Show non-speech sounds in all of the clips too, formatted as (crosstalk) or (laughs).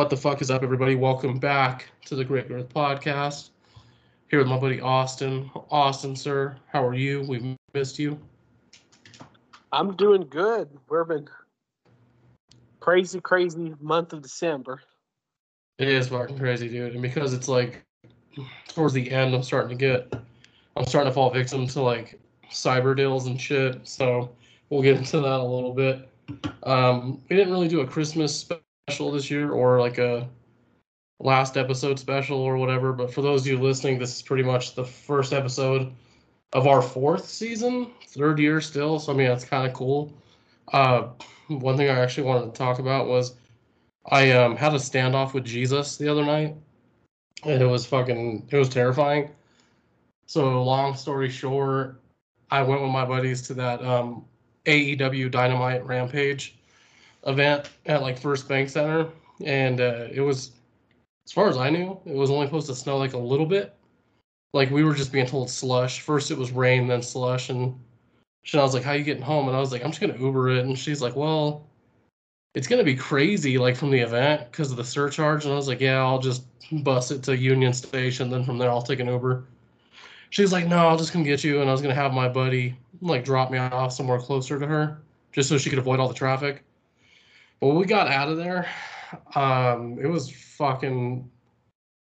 What the fuck is up, everybody? Welcome back to the Great Girth Podcast. Here with my buddy Austin. Austin, sir, how are you? We've missed you. I'm doing good. We're been crazy, crazy month of December. It is fucking crazy, dude. And because it's like towards the end, I'm starting to get, I'm starting to fall victim to like cyber deals and shit. So we'll get into that a little bit. Um, we didn't really do a Christmas special this year or like a last episode special or whatever. But for those of you listening, this is pretty much the first episode of our fourth season, third year still. So I mean, that's kind of cool. Uh, one thing I actually wanted to talk about was I um, had a standoff with Jesus the other night, and it was fucking it was terrifying. So long story short, I went with my buddies to that um, AEW Dynamite Rampage event at like First Bank Center, and uh, it was, as far as I knew, it was only supposed to snow like a little bit. Like we were just being told slush. First it was rain, then slush, and she was like, "How you getting home?" And I was like, "I'm just gonna Uber it." And she's like, "Well, it's gonna be crazy like from the event because of the surcharge." And I was like, "Yeah, I'll just bus it to Union Station. Then from there I'll take an Uber." She's like, "No, I'll just come get you." And I was gonna have my buddy like drop me off somewhere closer to her, just so she could avoid all the traffic. When we got out of there, um, it was fucking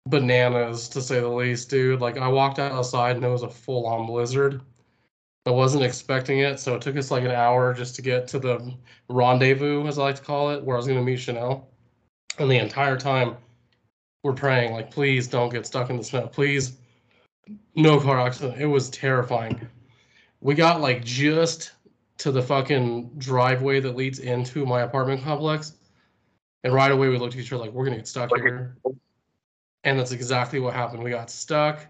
bananas to say the least, dude. Like I walked outside and it was a full on blizzard. I wasn't expecting it, so it took us like an hour just to get to the rendezvous, as I like to call it, where I was gonna meet Chanel. And the entire time we're praying, like, please don't get stuck in the snow. Please, no car accident. It was terrifying. We got like just to the fucking driveway that leads into my apartment complex. And right away we looked at each other like, we're gonna get stuck here. And that's exactly what happened. We got stuck.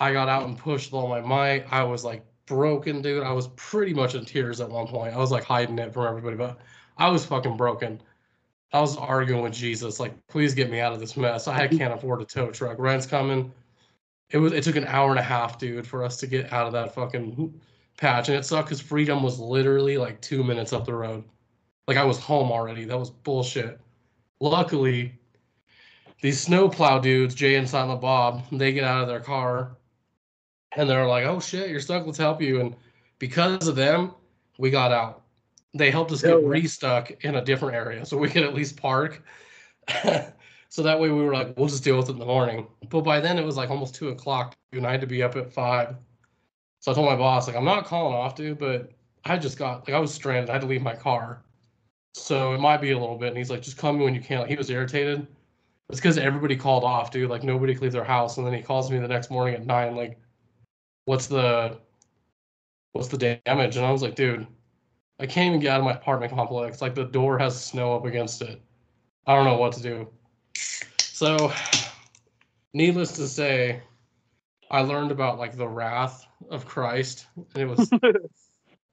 I got out and pushed with all my might. I was like broken, dude. I was pretty much in tears at one point. I was like hiding it from everybody, but I was fucking broken. I was arguing with Jesus, like, please get me out of this mess. I (laughs) can't afford a tow truck. Rent's coming. It was. It took an hour and a half, dude, for us to get out of that fucking patch, and it sucked because Freedom was literally like two minutes up the road. Like I was home already. That was bullshit. Luckily, these snowplow dudes, Jay and Silent Bob, they get out of their car and they're like, "Oh shit, you're stuck. Let's help you." And because of them, we got out. They helped us get Oh, yeah. restuck in a different area, so we could at least park. (laughs) so that way, we were like, "We'll just deal with it in the morning." But by then, it was like almost two o'clock, and I had to be up at five. So I told my boss, like, "I'm not calling off, dude, but I just got like I was stranded. I had to leave my car, so it might be a little bit." And he's like, "Just call me when you can." Like, he was irritated. It's because everybody called off, dude. Like nobody could leave their house, and then he calls me the next morning at nine, like, "What's the, what's the damage?" And I was like, "Dude, I can't even get out of my apartment complex. Like the door has snow up against it. I don't know what to do." So, needless to say, I learned about like the wrath of Christ, and it was (laughs)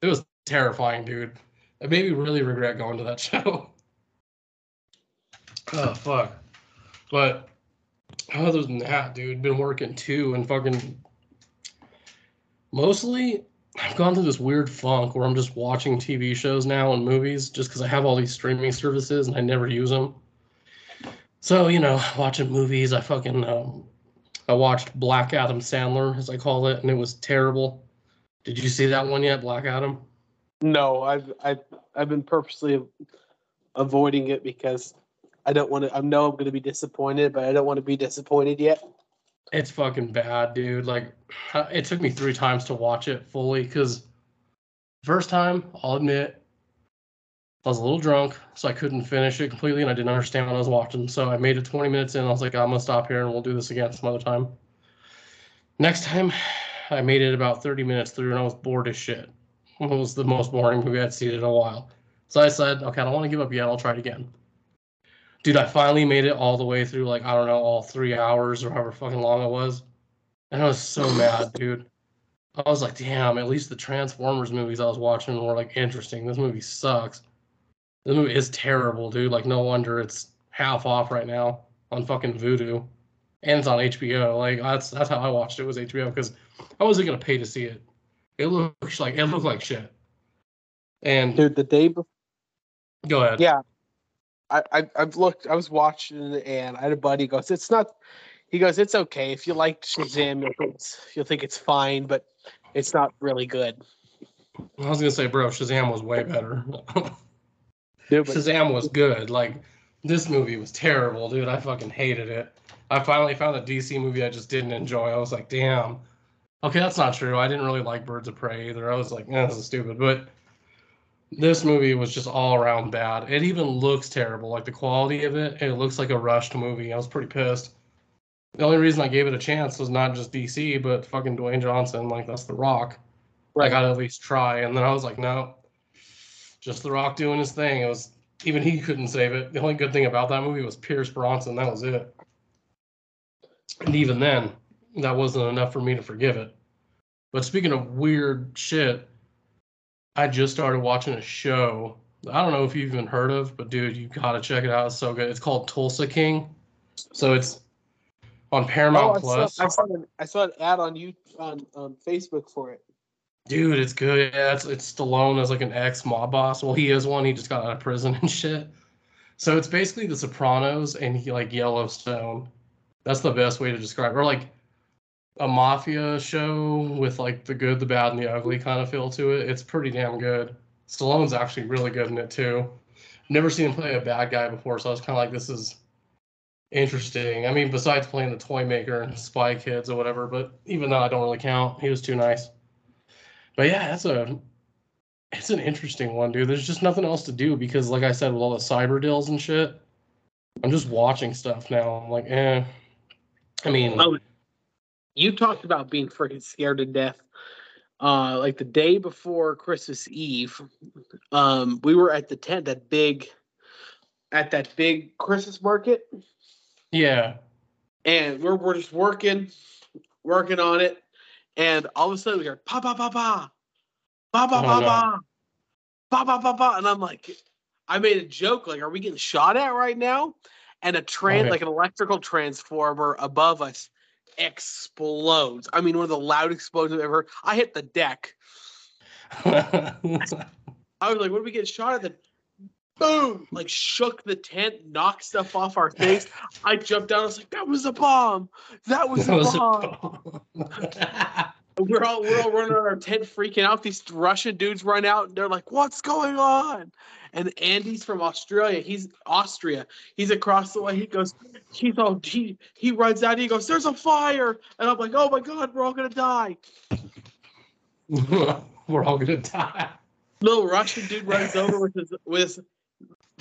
it was terrifying, dude. It made me really regret going to that (laughs) show. Oh fuck. But other than that, dude, been working too and fucking mostly I've gone through this weird funk where I'm just watching TV shows now and movies just because I have all these streaming services and I never use them. So, you know, watching movies, I fucking um, I watched Black Adam Sandler, as I call it, and it was terrible. Did you see that one yet, Black Adam? No, I've I've I've been purposely avoiding it because I don't want to. I know I'm going to be disappointed, but I don't want to be disappointed yet. It's fucking bad, dude. Like, (sighs) it took me three times to watch it fully because first time, I'll admit, I was a little drunk, so I couldn't finish it completely, and I didn't understand what I was watching. So I made it 20 minutes in. I was like, I'm gonna stop here, and we'll do this again some other time. Next time, I made it about 30 minutes through, and I was bored as shit. It was the most boring movie I'd seen in a while. So I said, okay, I don't want to give up yet. I'll try it again. Dude, I finally made it all the way through, like, I don't know, all three hours or however fucking long it was. And I was so mad, dude. I was like, damn, at least the Transformers movies I was watching were like interesting. This movie sucks. This movie is terrible, dude. Like, no wonder it's half off right now on fucking Vudu. And it's on HBO. Like, that's that's how I watched it was HBO because I wasn't gonna pay to see it. It looks like it looked like shit. And Dude, the day before, go ahead. yeah, I, I I've looked. I was watching it, and I had a buddy goes, "It's not." He goes, "It's okay if you like Shazam. You'll think it's, you'll think it's fine, but it's not really good." I was gonna say, bro, Shazam was way better. (laughs) Dude, but Shazam was good. Like this movie was terrible, dude. I fucking hated it. I finally found a DC movie I just didn't enjoy. I was like, damn. Okay, that's not true. I didn't really like Birds of Prey either. I was like, eh, this is stupid. But this movie was just all around bad. It even looks terrible. Like the quality of it, it looks like a rushed movie. I was pretty pissed. The only reason I gave it a chance was not just DC, but fucking Dwayne Johnson. Like that's The Rock. I gotta at least try. And then I was like, no, just The Rock doing his thing. It was even he couldn't save it. The only good thing about that movie was Pierce Brosnan. That was it. And even then, that wasn't enough for me to forgive it. But speaking of weird shit, I just started watching a show. I don't know if you've even heard of, but dude, you gotta check it out. It's so good. It's called Tulsa King. So it's on oh, Paramount I Plus. saw, I saw an I saw an ad on you on on Facebook for it. Dude, it's good. Yeah, it's it's Stallone as like an ex mob boss. Well, he is one. He just got out of prison (laughs) and shit. So it's basically The Sopranos and he like Yellowstone. That's the best way to describe. It. Or like a mafia show with like the good, the bad, and the ugly kind of feel to it. It's pretty damn good. Stallone's actually really good in it too. Never seen him play a bad guy before, so I was kind of like, this is interesting. I mean, besides playing the toy maker and Spy Kids or whatever, but even though I don't really count, he was too nice. But yeah, that's a it's an interesting one, dude. There's just nothing else to do because, like I said, with all the cyber deals and shit, I'm just watching stuff now. I'm like, eh. I mean, Oh, you talked about being freaking scared to death. Uh, like the day before Christmas Eve, um, we were at the tent, that big, at that big Christmas market, yeah. and we're we're just working, working on it, and all of a sudden we hear pa pa pa pa, pa pa Oh, pa pa, pa pa pa pa, and I'm like, I made a joke like, are we getting shot at right now? And a trans Okay. like an electrical transformer above us explodes. I mean, one of the loud explosions I've ever. heard. I hit the deck. (laughs) I was like, "What are we getting shot at?" Then, boom! Like shook the tent, knocked stuff off our things. (laughs) I jumped down. I was like, "That was a bomb! That was (laughs) a was bomb!" a- We're all we're all running our tent, freaking out. These Russian dudes run out, and they're like, "What's going on?" And Andy's from Australia. He's Austria. He's across the way. He goes, he's all he he runs out. He goes, "There's a fire!" And I'm like, "Oh my god, we're all gonna die!" (laughs) We're all gonna die. Little Russian dude runs over with his with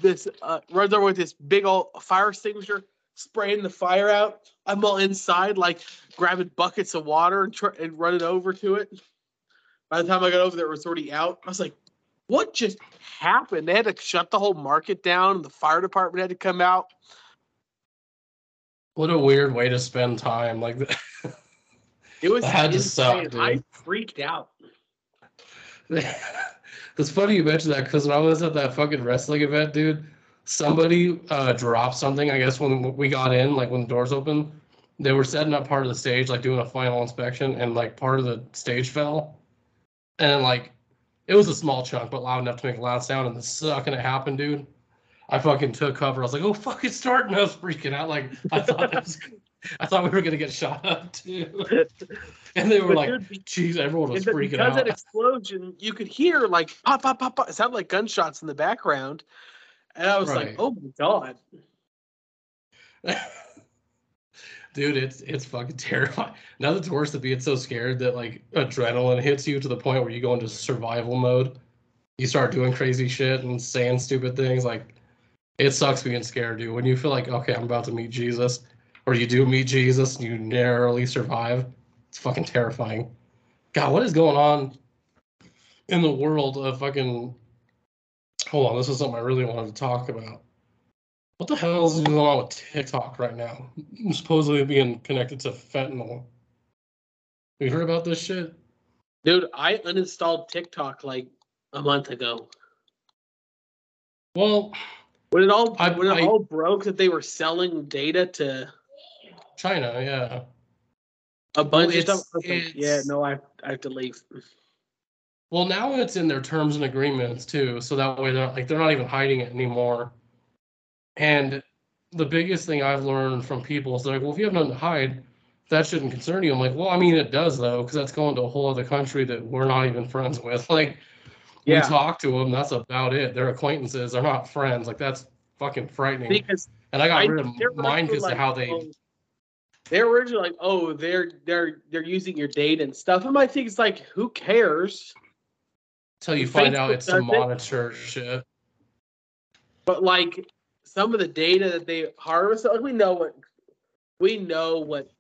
this uh, runs over with this big old fire extinguisher, spraying the fire out. I'm all inside, like grabbing buckets of water and, tr- and running over to it. By the time I got over there, it was already out. I was like, "What just happened?" They had to shut the whole market down, and the fire department had to come out. What a weird way to spend time. Like, It was (laughs) That had to suck, insane. I freaked out. (laughs) it's funny you mentioned that because when I was at that fucking wrestling event, dude, somebody uh, dropped something. I guess when we got in, like when the doors opened, they were setting up part of the stage, like doing a final inspection, and like part of the stage fell, and like it was a small chunk, but loud enough to make a loud sound. And the second it happened, dude, I fucking took cover. I was like, "Oh fuck, it's starting!" I was freaking out. Like I thought, it was, I thought we were gonna get shot up too. (laughs) And they were But like, "Jeez, everyone was freaking because out." that explosion, you could hear like pop, pop, pop, pop. It sounded like gunshots in the background. And I was Right. like, oh my God. (laughs) Dude, it's it's fucking terrifying. Nothing's worse than being so scared that like adrenaline hits you to the point where you go into survival mode. You start doing crazy shit and saying stupid things. Like it sucks being scared, dude. When you feel like, okay, I'm about to meet Jesus, or you do meet Jesus and you narrowly survive, it's fucking terrifying. God, what is going on in the world of fucking hold on, this is something I really wanted to talk about. What the hell is going on with TikTok right now? (laughs) Supposedly being connected to fentanyl. You heard about this shit? Dude, I uninstalled TikTok like a month ago. Well, When it all I- when it I- all broke that they were selling data to China, yeah. a bunch of stuff. I was like, it's- yeah, no, I I have to leave. Well, now it's in their terms and agreements too, so that way they're like they're not even hiding it anymore. And the biggest thing I've learned from people is they're like, well, if you have nothing to hide, that shouldn't concern you. I'm like, well, I mean, it does though, because that's going to a whole other country that we're not even friends with. (laughs) Like, we talk to them, that's about it. They're acquaintances, they're not friends. Like, that's fucking frightening. Because and I got I- rid of mine because of how they. They're originally like, oh, they're they're they're using your data and stuff. And my thing is like, who cares? Until you find out it's to does it. monitor shit. But like some of the data that they harvest, like we know what we know what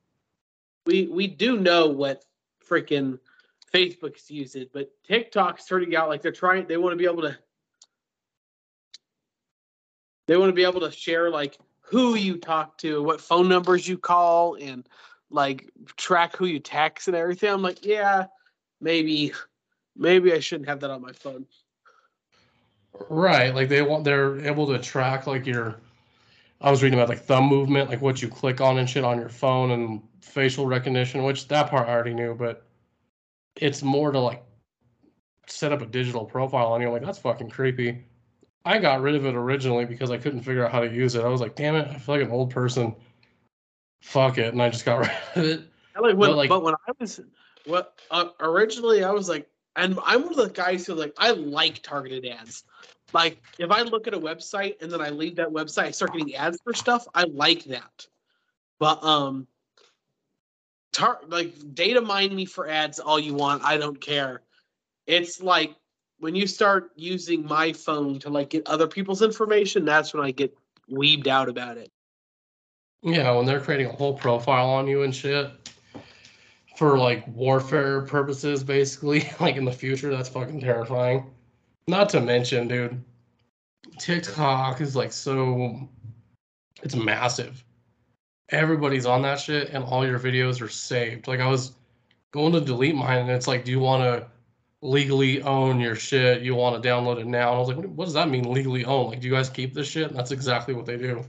we we do know what freaking Facebook's using, but TikTok's turning out like they're trying they want to be able to they want to be able to share like who you talk to, what phone numbers you call, and like track who you text and everything. I'm like, yeah, maybe maybe I shouldn't have that on my phone. Right, like they want they're able to track like your I was reading about like thumb movement, like what you click on and shit on your phone and facial recognition, which that part I already knew, but it's more to like set up a digital profile on you. Like, that's fucking creepy. I got rid of it originally because I couldn't figure out how to use it. I was like, damn it, I feel like an old person. Fuck it. And I just got (laughs) rid of it. I like when, But, like- but when I was, what uh, originally I was like, and I'm one of the guys who like I like targeted ads. Like if I look at a website and then I leave that website, I start getting ads for stuff. I like that. But um, tar- like data mine me for ads all you want. I don't care. It's like when you start using my phone to like get other people's information. That's when I get weebed out about it. Yeah, when they're creating a whole profile on you and shit for like warfare purposes, basically, (laughs) like in the future, that's fucking terrifying. Not to mention, dude, TikTok is like so, it's massive. Everybody's on that shit, and all your videos are saved. Like, I was going to delete mine, and it's like, do you want to legally own your shit? You want to download it now? And I was like, what, what does that mean, legally own? Like, do you guys keep this shit? And that's exactly what they do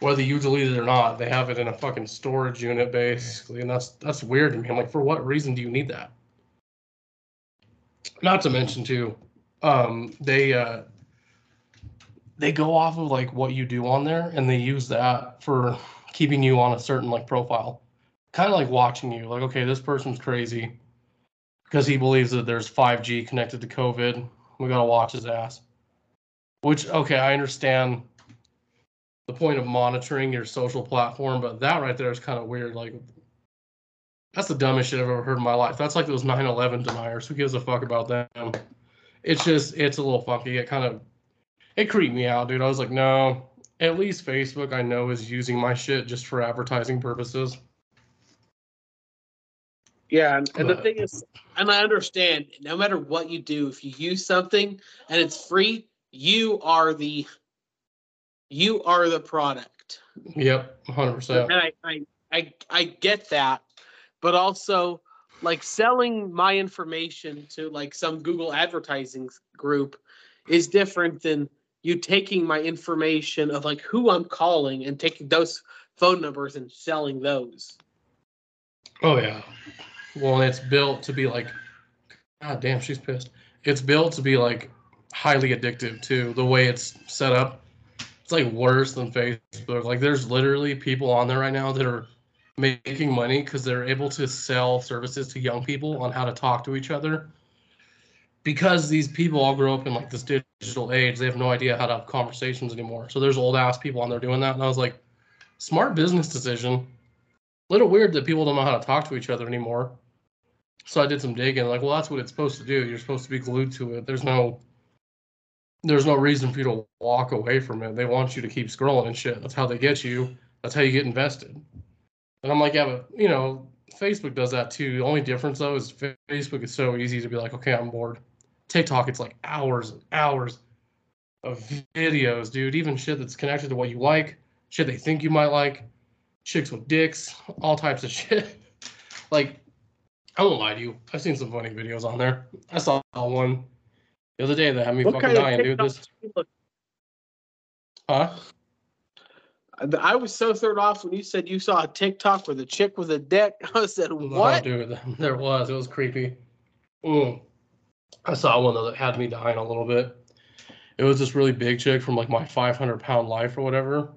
whether you delete it or not, they have it in a fucking storage unit basically, and that's that's weird to me. I'm like, for what reason do you need that? Not to mention too, um, they uh, they go off of like what you do on there, and they use that for keeping you on a certain like profile, kind of like watching you. Like, okay, this person's crazy because he believes that there's 5G connected to COVID. We gotta watch his ass. Which okay, I understand the point of monitoring your social platform, but that right there is kind of weird. Like, that's the dumbest shit I've ever heard in my life. That's like those 9 11 deniers. Who gives a fuck about them? It's just, it's a little funky. It kind of, it creeped me out, dude. I was like, no, at least Facebook I know is using my shit just for advertising purposes. Yeah, and, and the thing is, and I understand, no matter what you do, if you use something and it's free, you are the you are the product. Yep, 100%. And I, I I I get that, but also like selling my information to like some Google advertising group is different than you taking my information of like who I'm calling and taking those phone numbers and selling those. Oh yeah. Well, it's built to be like, God damn, she's pissed. It's built to be like highly addictive too. The way it's set up, it's like worse than Facebook. Like, there's literally people on there right now that are making money because they're able to sell services to young people on how to talk to each other. Because these people all grow up in like this digital age, they have no idea how to have conversations anymore. So there's old ass people on there doing that, and I was like, smart business decision little weird that people don't know how to talk to each other anymore. So I did some digging, like, well, that's what it's supposed to do. You're supposed to be glued to it. There's no, there's no reason for you to walk away from it. They want you to keep scrolling and shit. That's how they get you. That's how you get invested. And I'm like, yeah, but you know, Facebook does that too. The only difference though is Facebook is so easy to be like, okay, I'm bored. TikTok, it's like hours and hours of videos, dude. Even shit that's connected to what you like, shit they think you might like chicks with dicks, all types of (laughs) shit. like, I won't lie to you. I've seen some funny videos on there. I saw one the other day that had me What fucking kind dying, dude. This, do you look- huh? I was so thrown off when you said you saw a TikTok with a chick with a dick. (laughs) I said, No, "What?" dude, (laughs) there was. It was creepy. Mm. I saw one though that had me dying a little bit. it was this really big chick from like my 500 pound life or whatever.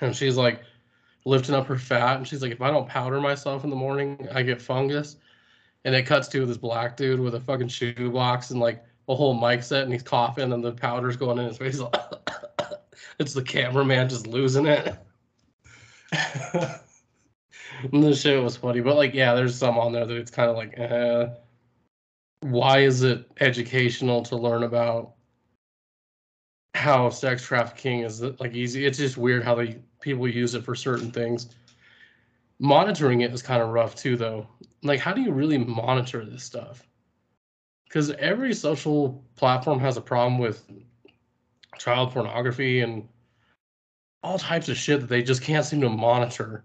And she's like lifting up her fat. And she's like, if I don't powder myself in the morning, I get fungus. And it cuts to this black dude with a fucking shoe box and like a whole mic set and he's coughing and the powder's going in his face. (laughs) it's the cameraman just losing it. (laughs) and the shit was funny. But like, yeah, there's some on there that it's kind of like, uh, why is it educational to learn about how sex trafficking is like easy? It's just weird how they people use it for certain things. Monitoring it is kind of rough too, though. Like, how do you really monitor this stuff? Because every social platform has a problem with child pornography and all types of shit that they just can't seem to monitor.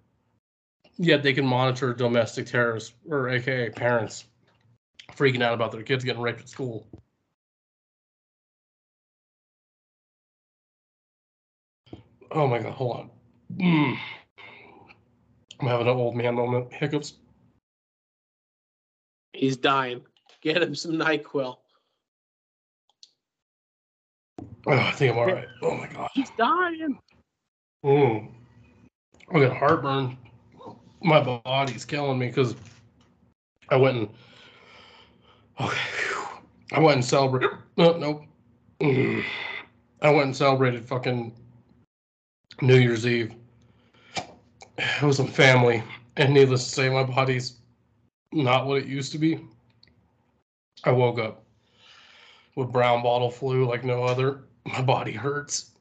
Yet they can monitor domestic terrorists, or AKA parents, freaking out about their kids getting raped at school. Oh my god, hold on. Mm. (sighs) I'm having an old man moment. Hiccups. He's dying. Get him some NyQuil. Oh, I think I'm all right. Oh my god. He's dying. Mm. I got heartburn. My body's killing me because I went and okay, I went and celebrated. No, nope. Mm. I went and celebrated fucking New Year's Eve. It was some family, and needless to say, my body's not what it used to be. I woke up with brown bottle flu like no other. My body hurts.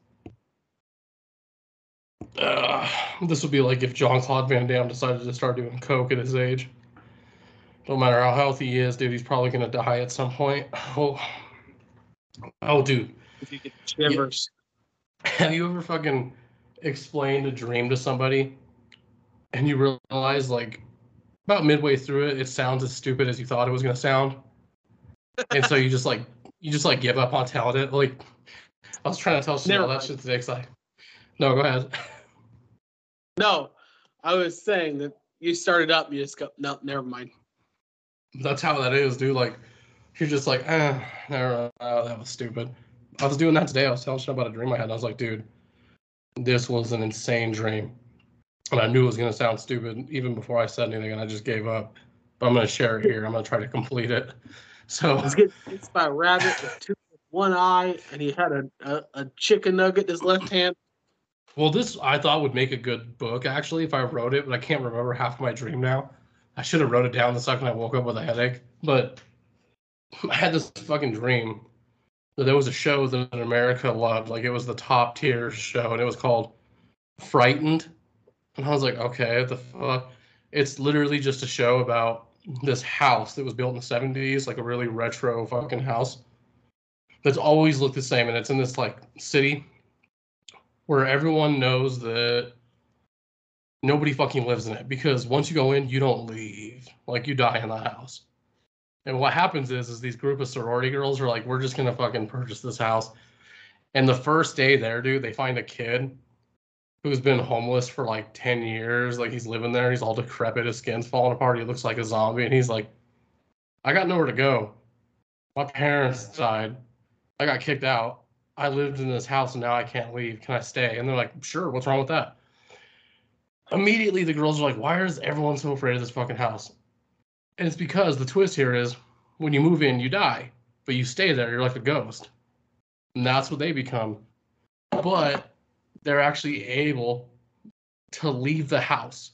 Uh, this would be like if Jean-Claude Van Damme decided to start doing coke at his age. No matter how healthy he is, dude, he's probably gonna die at some point. (laughs) Oh, oh, dude. If you get shivers. (laughs) Have you ever fucking explained a dream to somebody and you realize like about midway through it, it sounds as stupid as you thought it was gonna sound, and so you just like you just like give up on telling it. Like I was trying to tell Chanel that shit today. 'cause I no, go ahead. (laughs) No, I was saying that you started up. You just go, no, never mind. That's how that is, dude. Like you're just like, eh, never, oh, that was stupid. I was doing that today. I was telling Chanel about a dream I had. And I was like, dude, this was an insane dream. And I knew it was gonna sound stupid even before I said anything, and I just gave up. But I'm gonna share it here. I'm gonna try to complete it. So He's getting chased by a rabbit with two, one eye, and he had a, a, a chicken nugget in his left hand. Well, this I thought would make a good book actually if I wrote it, but I can't remember half of my dream now. I should have wrote it down the second I woke up with a headache. But I had this fucking dream there was a show that America loved, like it was the top tier show, and it was called Frightened. And I was like, okay, what the fuck? It's literally just a show about this house that was built in the 70s, like a really retro fucking house that's always looked the same, and it's in this like city where everyone knows that nobody fucking lives in it because once you go in, you don't leave. Like you die in the house. And what happens is, is these group of sorority girls are like, we're just gonna fucking purchase this house. And the first day there, dude, they find a kid who's been homeless for like 10 years. Like he's living there, he's all decrepit, his skin's falling apart, he looks like a zombie, and he's like, I got nowhere to go. My parents died. I got kicked out. I lived in this house and now I can't leave. Can I stay? And they're like, sure, what's wrong with that? Immediately the girls are like, why is everyone so afraid of this fucking house? And it's because the twist here is when you move in, you die, but you stay there, you're like a ghost. And that's what they become. But they're actually able to leave the house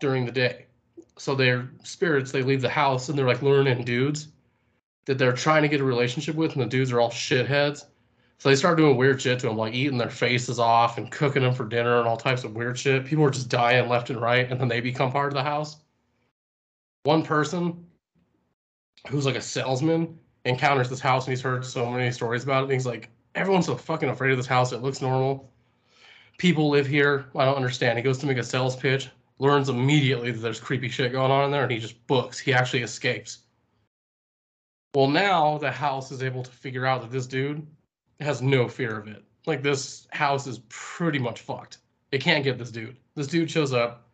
during the day. So their spirits, they leave the house and they're like learning dudes that they're trying to get a relationship with, and the dudes are all shitheads. So they start doing weird shit to them, like eating their faces off and cooking them for dinner and all types of weird shit. People are just dying left and right, and then they become part of the house. One person who's like a salesman encounters this house, and he's heard so many stories about it. And he's like, everyone's so fucking afraid of this house. It looks normal. People live here. I don't understand. He goes to make a sales pitch, learns immediately that there's creepy shit going on in there, and he just books. He actually escapes. Well, now the house is able to figure out that this dude has no fear of it. Like this house is pretty much fucked. It can't get this dude. This dude shows up.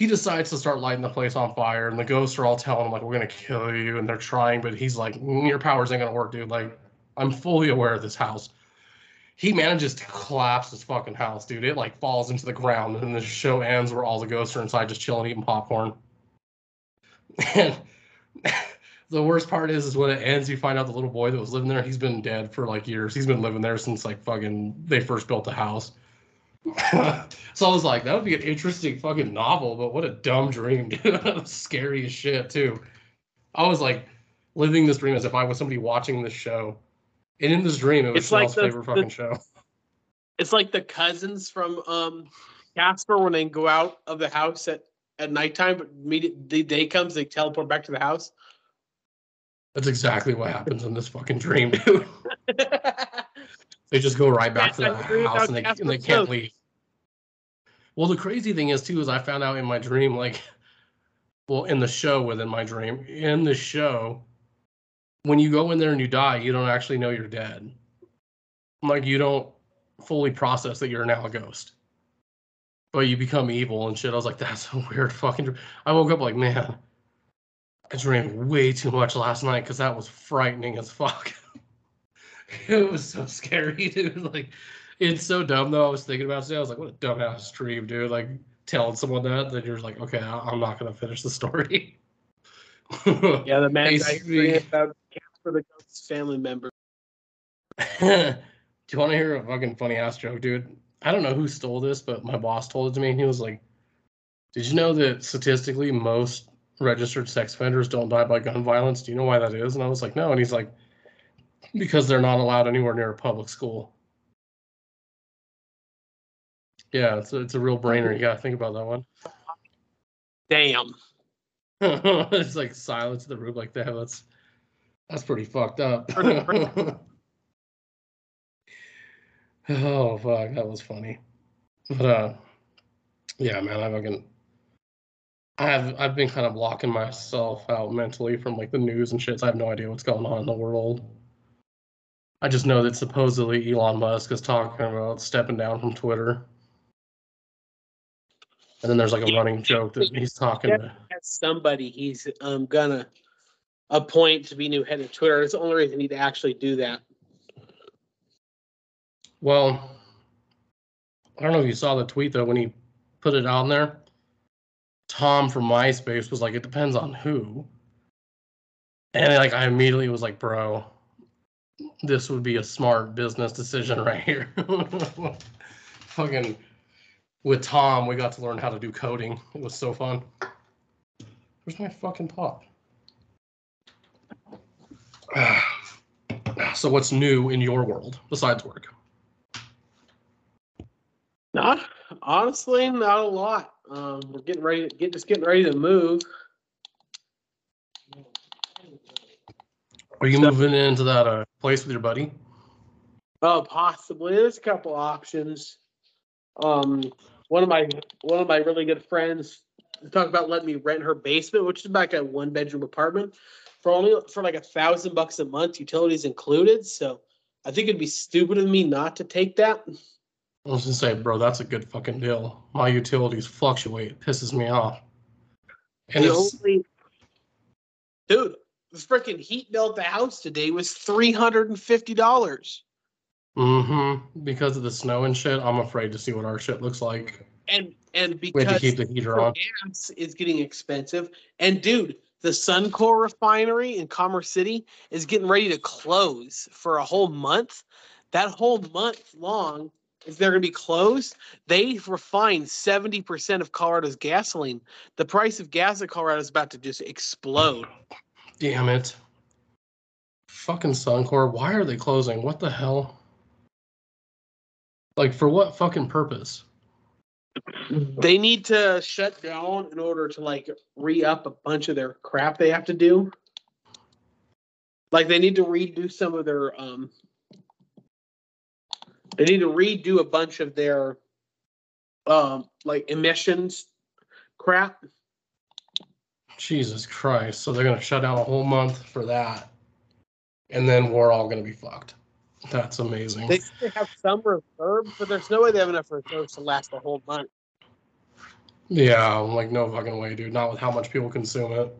He decides to start lighting the place on fire, and the ghosts are all telling him like, "We're gonna kill you," and they're trying, but he's like, "Mm, "Your powers ain't gonna work, dude. Like, I'm fully aware of this house. He manages to collapse this fucking house, dude. It like falls into the ground, and the show ends where all the ghosts are inside just chilling, eating popcorn. And (laughs) the worst part is, is when it ends, you find out the little boy that was living there, he's been dead for like years. He's been living there since like fucking they first built the house. (laughs) so I was like, that would be an interesting fucking novel, but what a dumb dream, (laughs) dude. Scary as shit too. I was like living this dream as if I was somebody watching this show. And in this dream, it was It's like the- favorite the- fucking show. (laughs) It's like the cousins from um Casper when they go out of the house at at nighttime, but immediate the day comes, they teleport back to the house. That's exactly what happens in this fucking dream, dude. They just go right back to the house and they, and they can't leave. Well, the crazy thing is too is I found out in my dream, like, well, in the show within my dream, in the show, when you go in there and you die, you don't actually know you're dead. Like you don't fully process that you're now a ghost, but you become evil and shit. I was like, that's a weird fucking. Dream. I woke up like, man, I drank way too much last night because that was frightening as fuck. (laughs) it was so scary, (laughs) dude. Like, it's so dumb though. I was thinking about it today. I was like, what a dumbass dream, dude. Like telling someone that, then you're like, okay, I- I'm not gonna finish the story. (laughs) Yeah, the man Hey, I Steve. about Casper the Ghost's family member. Do you want to hear a fucking funny ass joke, dude? I don't know who stole this, but my boss told it to me, and he was like, "Did you know that statistically most registered sex offenders don't die by gun violence? Do you know why that is?" And I was like, "No," and he's like, "Because they're not allowed anywhere near a public school." Yeah, it's a, it's a real brainer. You gotta think about that one. Damn. (laughs) it's like silence in the room like that. That's that's pretty fucked up. (laughs) oh fuck, that was funny. But uh yeah, man, I fucking I have I've been kind of blocking myself out mentally from like the news and shit. So I have no idea what's going on in the world. I just know that supposedly Elon Musk is talking about stepping down from Twitter. And then there's like a running joke that he's talking to somebody he's um gonna appoint to be new head of Twitter. It's the only reason he'd actually do that. Well, I don't know if you saw the tweet though when he put it on there. Tom from MySpace was like, "It depends on who," and like I immediately was like, "Bro, this would be a smart business decision right here." (laughs) Fucking with Tom, we got to learn how to do coding. It was so fun. Where's my fucking pop? (sighs) so what's new in your world besides work? Not honestly, not a lot. Um, we're getting ready to get just getting ready to move. Are you So- moving into that uh, place with your buddy? Oh, possibly. There's a couple options. Um, one of my one of my really good friends talked about letting me rent her basement, which is like a one bedroom apartment, for only for like a thousand bucks a month, utilities included. So I think it'd be stupid of me not to take that. I was gonna say, bro, that's a good fucking deal. My utilities fluctuate, it pisses me off. And the it's only dude, the freaking heat bill at the house today was three hundred and fifty dollars. mm-hmm, because of the snow and shit. I'm afraid to see what our shit looks like. And and We have to because keep the heater on. gas is getting expensive. And dude, the Suncor refinery in Commerce City is getting ready to close for a whole month. That whole month long is they're going to be closed. They refine 70% of Colorado's gasoline. The price of gas in Colorado is about to just explode. Damn it. Fucking Suncor, why are they closing? What the hell? Like for what fucking purpose? They need to shut down in order to like re up a bunch of their crap they have to do. Like they need to redo some of their um they need to redo a bunch of their um like emissions crap. Jesus Christ. So they're gonna shut down a whole month for that. And then we're all gonna be fucked. That's amazing. They have some reserves, but there's no way they have enough reserves to last a whole month. Yeah, I'm like no fucking way, dude. Not with how much people consume it.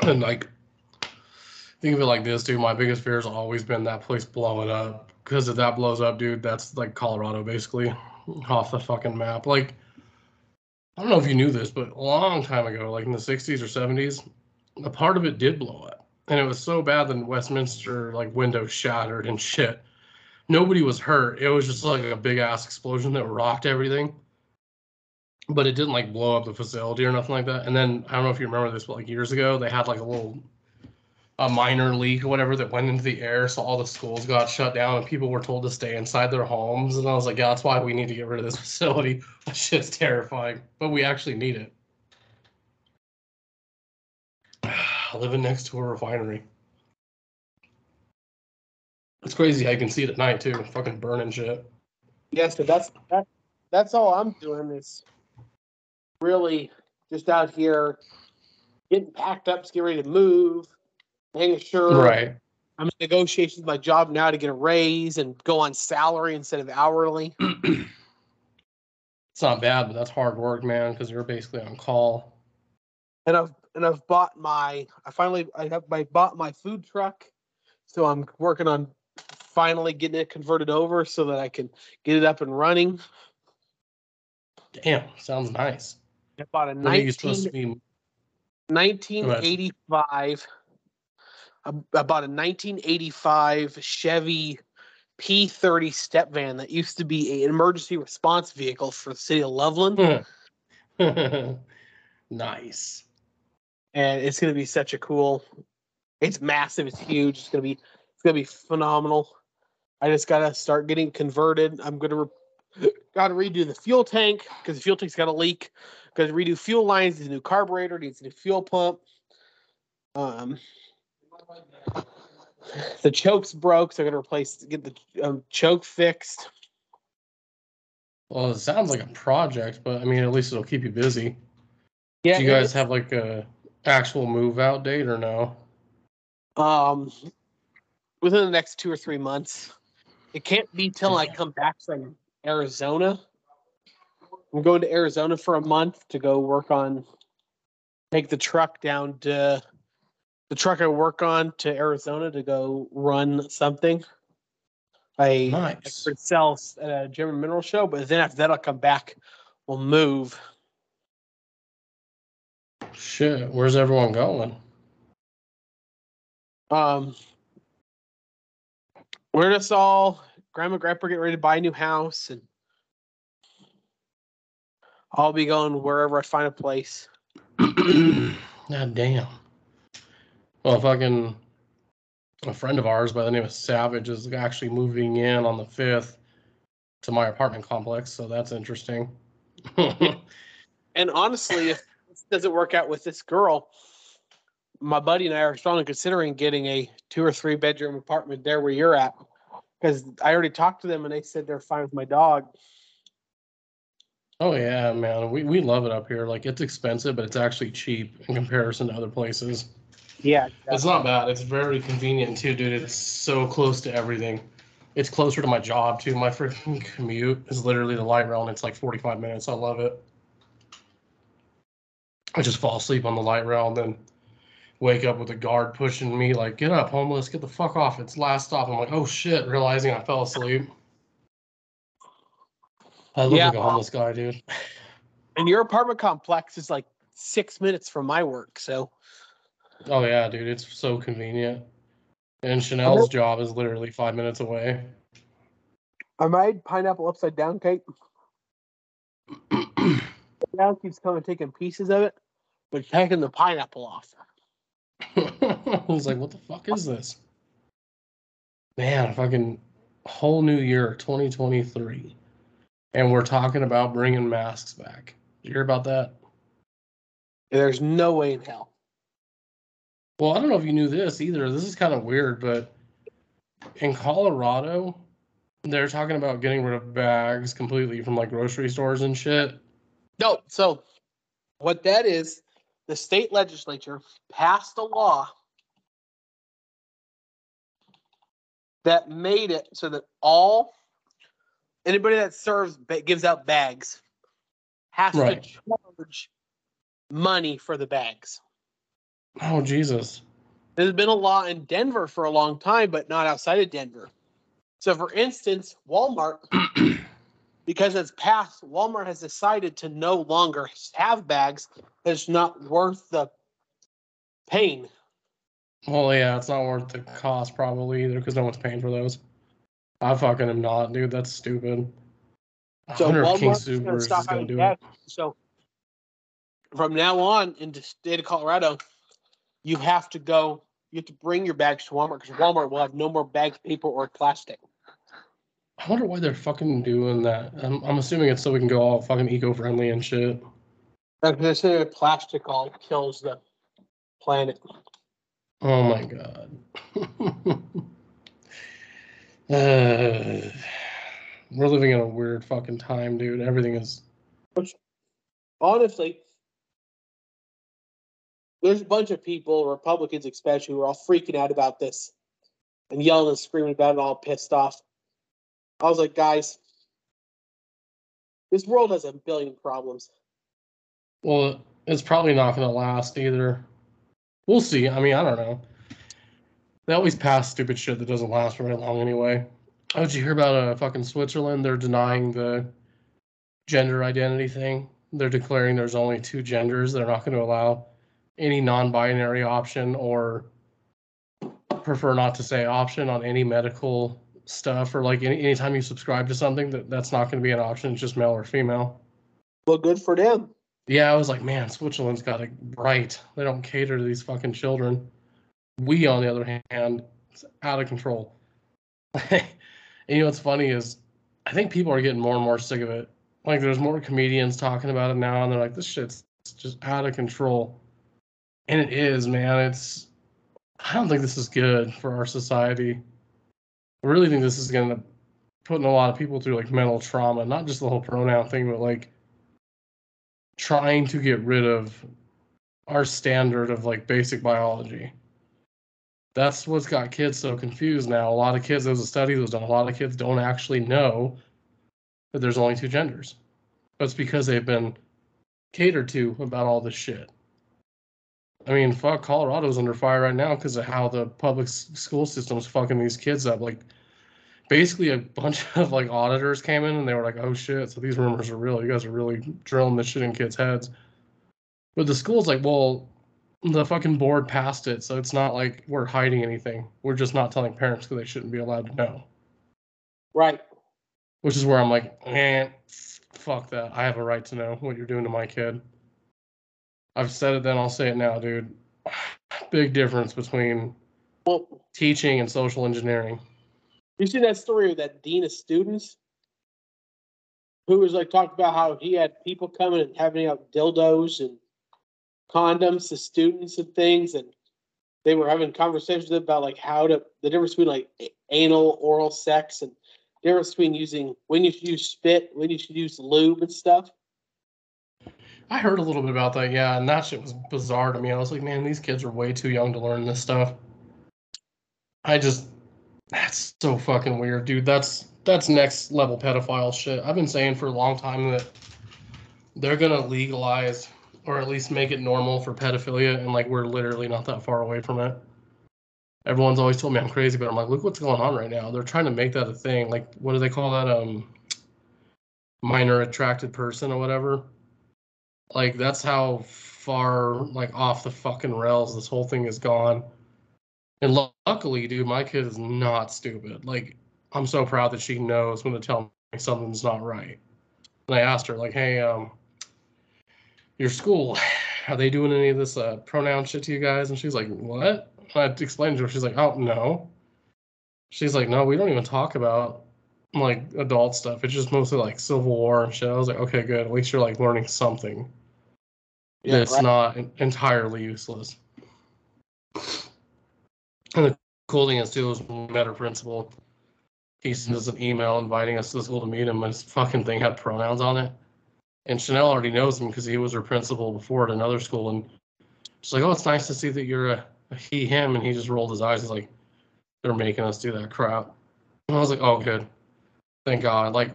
And like think of it like this, dude. My biggest fear has always been that place blowing up. Because if that blows up, dude, that's like Colorado basically off the fucking map. Like, I don't know if you knew this, but a long time ago, like in the 60s or 70s, a part of it did blow up. And it was so bad that Westminster, like, windows shattered and shit. Nobody was hurt. It was just like a big ass explosion that rocked everything. But it didn't like blow up the facility or nothing like that. And then I don't know if you remember this, but like years ago, they had like a little a minor leak or whatever that went into the air, so all the schools got shut down and people were told to stay inside their homes. And I was like, yeah, that's why we need to get rid of this (laughs) facility. That shit's terrifying, but we actually need it. (sighs) Living next to a refinery. It's crazy how you can see it at night too, fucking burning shit. Yes, but that's that, that's all I'm doing is really just out here getting packed up, getting ready to move, making sure Right. I'm in negotiations with my job now to get a raise and go on salary instead of hourly. (clears throat) it's not bad, but that's hard work, man, because you're basically on call. And I've and I've bought my I finally I have I bought my food truck. So I'm working on finally getting it converted over so that I can get it up and running. Damn, sounds nice. I bought a When are you 19, supposed to be? 1985. I, I bought a 1985 Chevy P30 step van that used to be an emergency response vehicle for the city of Loveland. (laughs) nice. and it's going to be such a cool. It's massive. It's huge. It's going to be. It's going to be phenomenal. I just got to start getting converted. I'm going to re- got to redo the fuel tank because the fuel tank's got a leak. Got to redo fuel lines. Needs a new carburetor. Needs a new fuel pump. Um, the choke's broke, so I got to replace get the um, choke fixed. Well, it sounds like a project, but I mean, at least it'll keep you busy. Yeah, Do you guys have like a actual move out date or no? um within the next two or three months. It can't be till I come back from Arizona. I'm going to Arizona for a month to go work on take the truck down to the truck I work on to Arizona to go run something. I Nice. could sell at a German mineral show, but then after that I'll come back. We'll move. Shit, where's everyone going? Um, we're just all grandma, grandpa get ready to buy a new house, and I'll be going wherever I find a place. (clears throat) God damn. Well, fucking a friend of ours by the name of Savage is actually moving in on the fifth to my apartment complex, so that's interesting. (laughs) And honestly, if this doesn't work out with this girl, my buddy and I are strongly considering getting a two or three bedroom apartment there where you're at. Because I already talked to them and they said they're fine with my dog. oh yeah, man, we we love it up here. Like it's expensive, but it's actually cheap in comparison to other places. Yeah. It's not bad. It's very convenient too, dude. It's so close to everything. It's closer to my job too. My freaking commute is literally the light rail, and it's like 45 minutes. I love it. I just fall asleep on the light rail and then wake up with a guard pushing me like, "Get up, homeless! Get the fuck off! It's last stop." I'm like, "Oh shit!" Realizing I fell asleep. I look Yeah. like a homeless guy, dude. And your apartment complex is like six minutes from my work. So Oh yeah, dude. It's so convenient. And Chanel's job is literally five minutes away. I made pineapple upside down cake. (clears throat) Now keeps coming taking pieces of it, but taking the pineapple off. (laughs) I was like, what the fuck is this? Man, fucking whole new year, 2023. And we're talking about bringing masks back. Did you hear about that? There's no way in hell. Well, I don't know if you knew this either. This is kind of weird, but in Colorado, they're talking about getting rid of bags completely from like grocery stores and shit. No, so what that is, the state legislature passed a law that made it so that all anybody that serves gives out bags has Right. to charge money for the bags. Oh, Jesus. There's been a law in Denver for a long time, but not outside of Denver. So, for instance, Walmart, (clears throat) because it's passed, Walmart has decided to no longer have bags that's not worth the pain. Well, yeah, it's not worth the cost probably either because no one's paying for those. I fucking am not, dude. That's stupid. I So wonder if King Walmart's gonna Soopers is stop gonna do bags. it. So, from now on, in the state of Colorado, you have to go. You have to bring your bags to Walmart because Walmart will have no more bags, paper, or plastic. I wonder why they're fucking doing that. I'm, I'm assuming it's so we can go all fucking eco-friendly and shit. They say, plastic all kills the planet. Oh my god. (laughs) uh, we're living in a weird fucking time, dude. Everything is. Which, honestly, there's a bunch of people, Republicans especially, who are all freaking out about this and yelling and screaming about it, all pissed off. I was like, guys, this world has a billion problems. Well, it's probably not going to last either. We'll see. I mean, I don't know. They always pass stupid shit that doesn't last very long anyway. Oh, did you hear about uh, fucking Switzerland? They're denying the gender identity thing. They're declaring there's only two genders. They're not going to allow any non-binary option or prefer not to say option on any medical stuff or like any anytime you subscribe to something that that's not going to be an option. It's just male or female. Well, good for them. Yeah, I was like, man, Switzerland's got it right. They don't cater to these fucking children. We, on the other hand, it's out of control. (laughs) and you know what's funny is, I think people are getting more and more sick of it. Like, there's more comedians talking about it now, and they're like, this shit's just out of control. And it is, man. It's, I don't think this is good for our society. I really think this is going to putting a lot of people through like mental trauma, not just the whole pronoun thing, but like trying to get rid of our standard of like basic biology. That's what's got kids so confused now. A lot of kids, there's a study that was done, a lot of kids don't actually know that there's only two genders. That's because they've been catered to about all this shit. I mean, fuck, Colorado's under fire right now because of how the public school system's fucking these kids up. Like, basically, a bunch (laughs) of like auditors came in and they were like, "Oh shit, so these rumors are real. You guys are really drilling this shit in kids' heads." But the school's like, "Well, the fucking board passed it, so it's not like we're hiding anything. We're just not telling parents because they shouldn't be allowed to know." Right. Which is where I'm like, eh, fuck that. I have a right to know what you're doing to my kid. I've said it then, I'll say it now, dude. (sighs) Big difference between Well, teaching and social engineering. you see that story of that dean of students who was like talked about how he had people coming and having out dildos and condoms to students and things and they were having conversations about like how to the difference between like anal oral sex and difference between using when you should use spit when you should use lube and stuff I heard a little bit about that, yeah, and that shit was bizarre to me. I was like, man, these kids are way too young to learn this stuff. I just, that's so fucking weird, dude. That's that's next level pedophile shit. I've been saying for a long time that they're gonna legalize or at least make it normal for pedophilia, and like we're literally not that far away from it. Everyone's always told me I'm crazy, but I'm like, look what's going on right now. They're trying to make that a thing. Like, what do they call that? Um, minor attracted person or whatever like that's how far like off the fucking rails this whole thing has gone. And lu- luckily dude my kid is not stupid. Like i'm so proud that she knows when to tell me something's not right. And i asked her like hey um your school (sighs) are they doing any of this uh, pronoun shit to you guys? And she's like what? And i explained to her. She's like oh no. She's like no we don't even talk about like adult stuff. It's just mostly like civil war and shit. I was like okay good. At least you're like learning something Yeah, that's right. not entirely useless. And the cool thing is too is when we met our principal. He sent mm-hmm. us an email inviting us to the school to meet him. And his fucking thing had pronouns on it, and Chanel already knows him because he was her principal before at another school. And she's like, "Oh, it's nice to see that you're a, a he him," and he just rolled his eyes. He's like, "They're making us do that crap." And I was like, "Oh, good, thank God." Like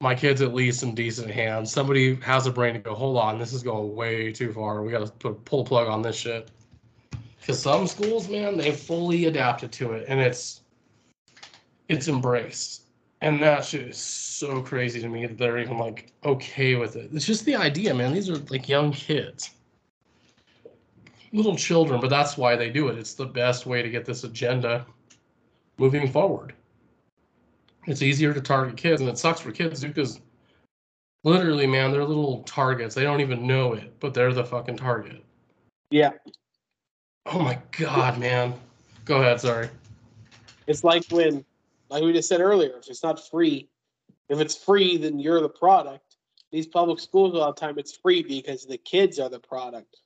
my kid's at least in decent hands. Somebody has a brain to go, hold on, this is going way too far. We got to put pull a plug on this shit. Because some schools, man, they fully adapted to it, and it's it's embraced, and that shit is so crazy to me that they're even like okay with it. It's just the idea, man. These are like young kids, little children, but that's why they do it. It's the best way to get this agenda moving forward. It's easier to target kids, and it sucks for kids because literally, man, they're little targets. They don't even know it, but they're the fucking target. Yeah. Oh my god, man. Go ahead, sorry. It's like when, like we just said earlier, if it's not free, if it's free, then you're the product. These public schools, a lot of time, it's free because the kids are the product.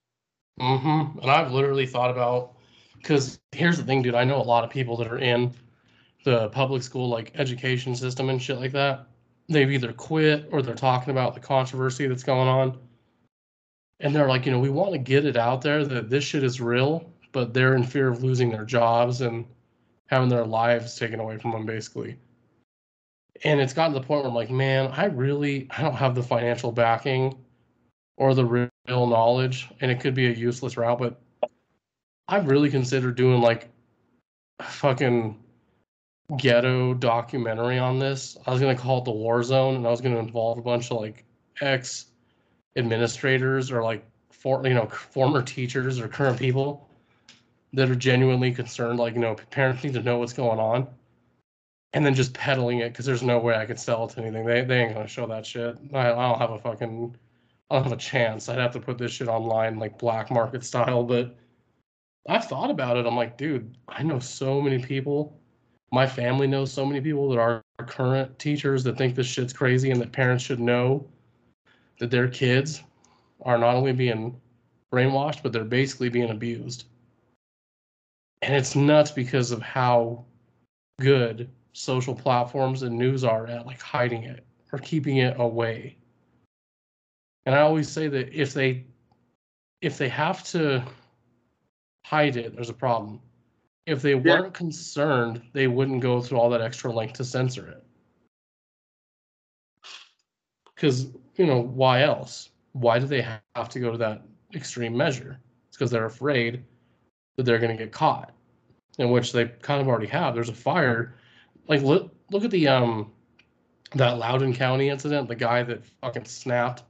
Mm-hmm. And I've literally thought about because here's the thing, dude. I know a lot of people that are in the public school like education system and shit like that. They've either quit or they're talking about the controversy that's going on. And they're like, you know, we want to get it out there that this shit is real, but they're in fear of losing their jobs and having their lives taken away from them, basically. And it's gotten to the point where I'm like, man, I really I don't have the financial backing or the real knowledge, and it could be a useless route, but I've really considered doing like fucking ghetto documentary on this. I was gonna call it the War Zone, and I was gonna involve a bunch of like ex administrators or like for you know former teachers or current people that are genuinely concerned. Like you know, parents need to know what's going on, and then just peddling it because there's no way I could sell it to anything. They they ain't gonna show that shit. I, I don't have a fucking I don't have a chance. I'd have to put this shit online like black market style, but I've thought about it. I'm like, dude, I know so many people. My family knows so many people that are current teachers that think this shit's crazy and that parents should know that their kids are not only being brainwashed, but they're basically being abused. And it's nuts because of how good social platforms and news are at like hiding it or keeping it away. And I always say that if they if they have to hide it, there's a problem. If they Yeah. weren't concerned, they wouldn't go through all that extra length to censor it. Because, you know, why else? Why do they have to go to that extreme measure? It's because they're afraid that they're going to get caught, in which they kind of already have. There's a fire. Like, look, look at the, um, that Loudoun County incident, the guy that fucking snapped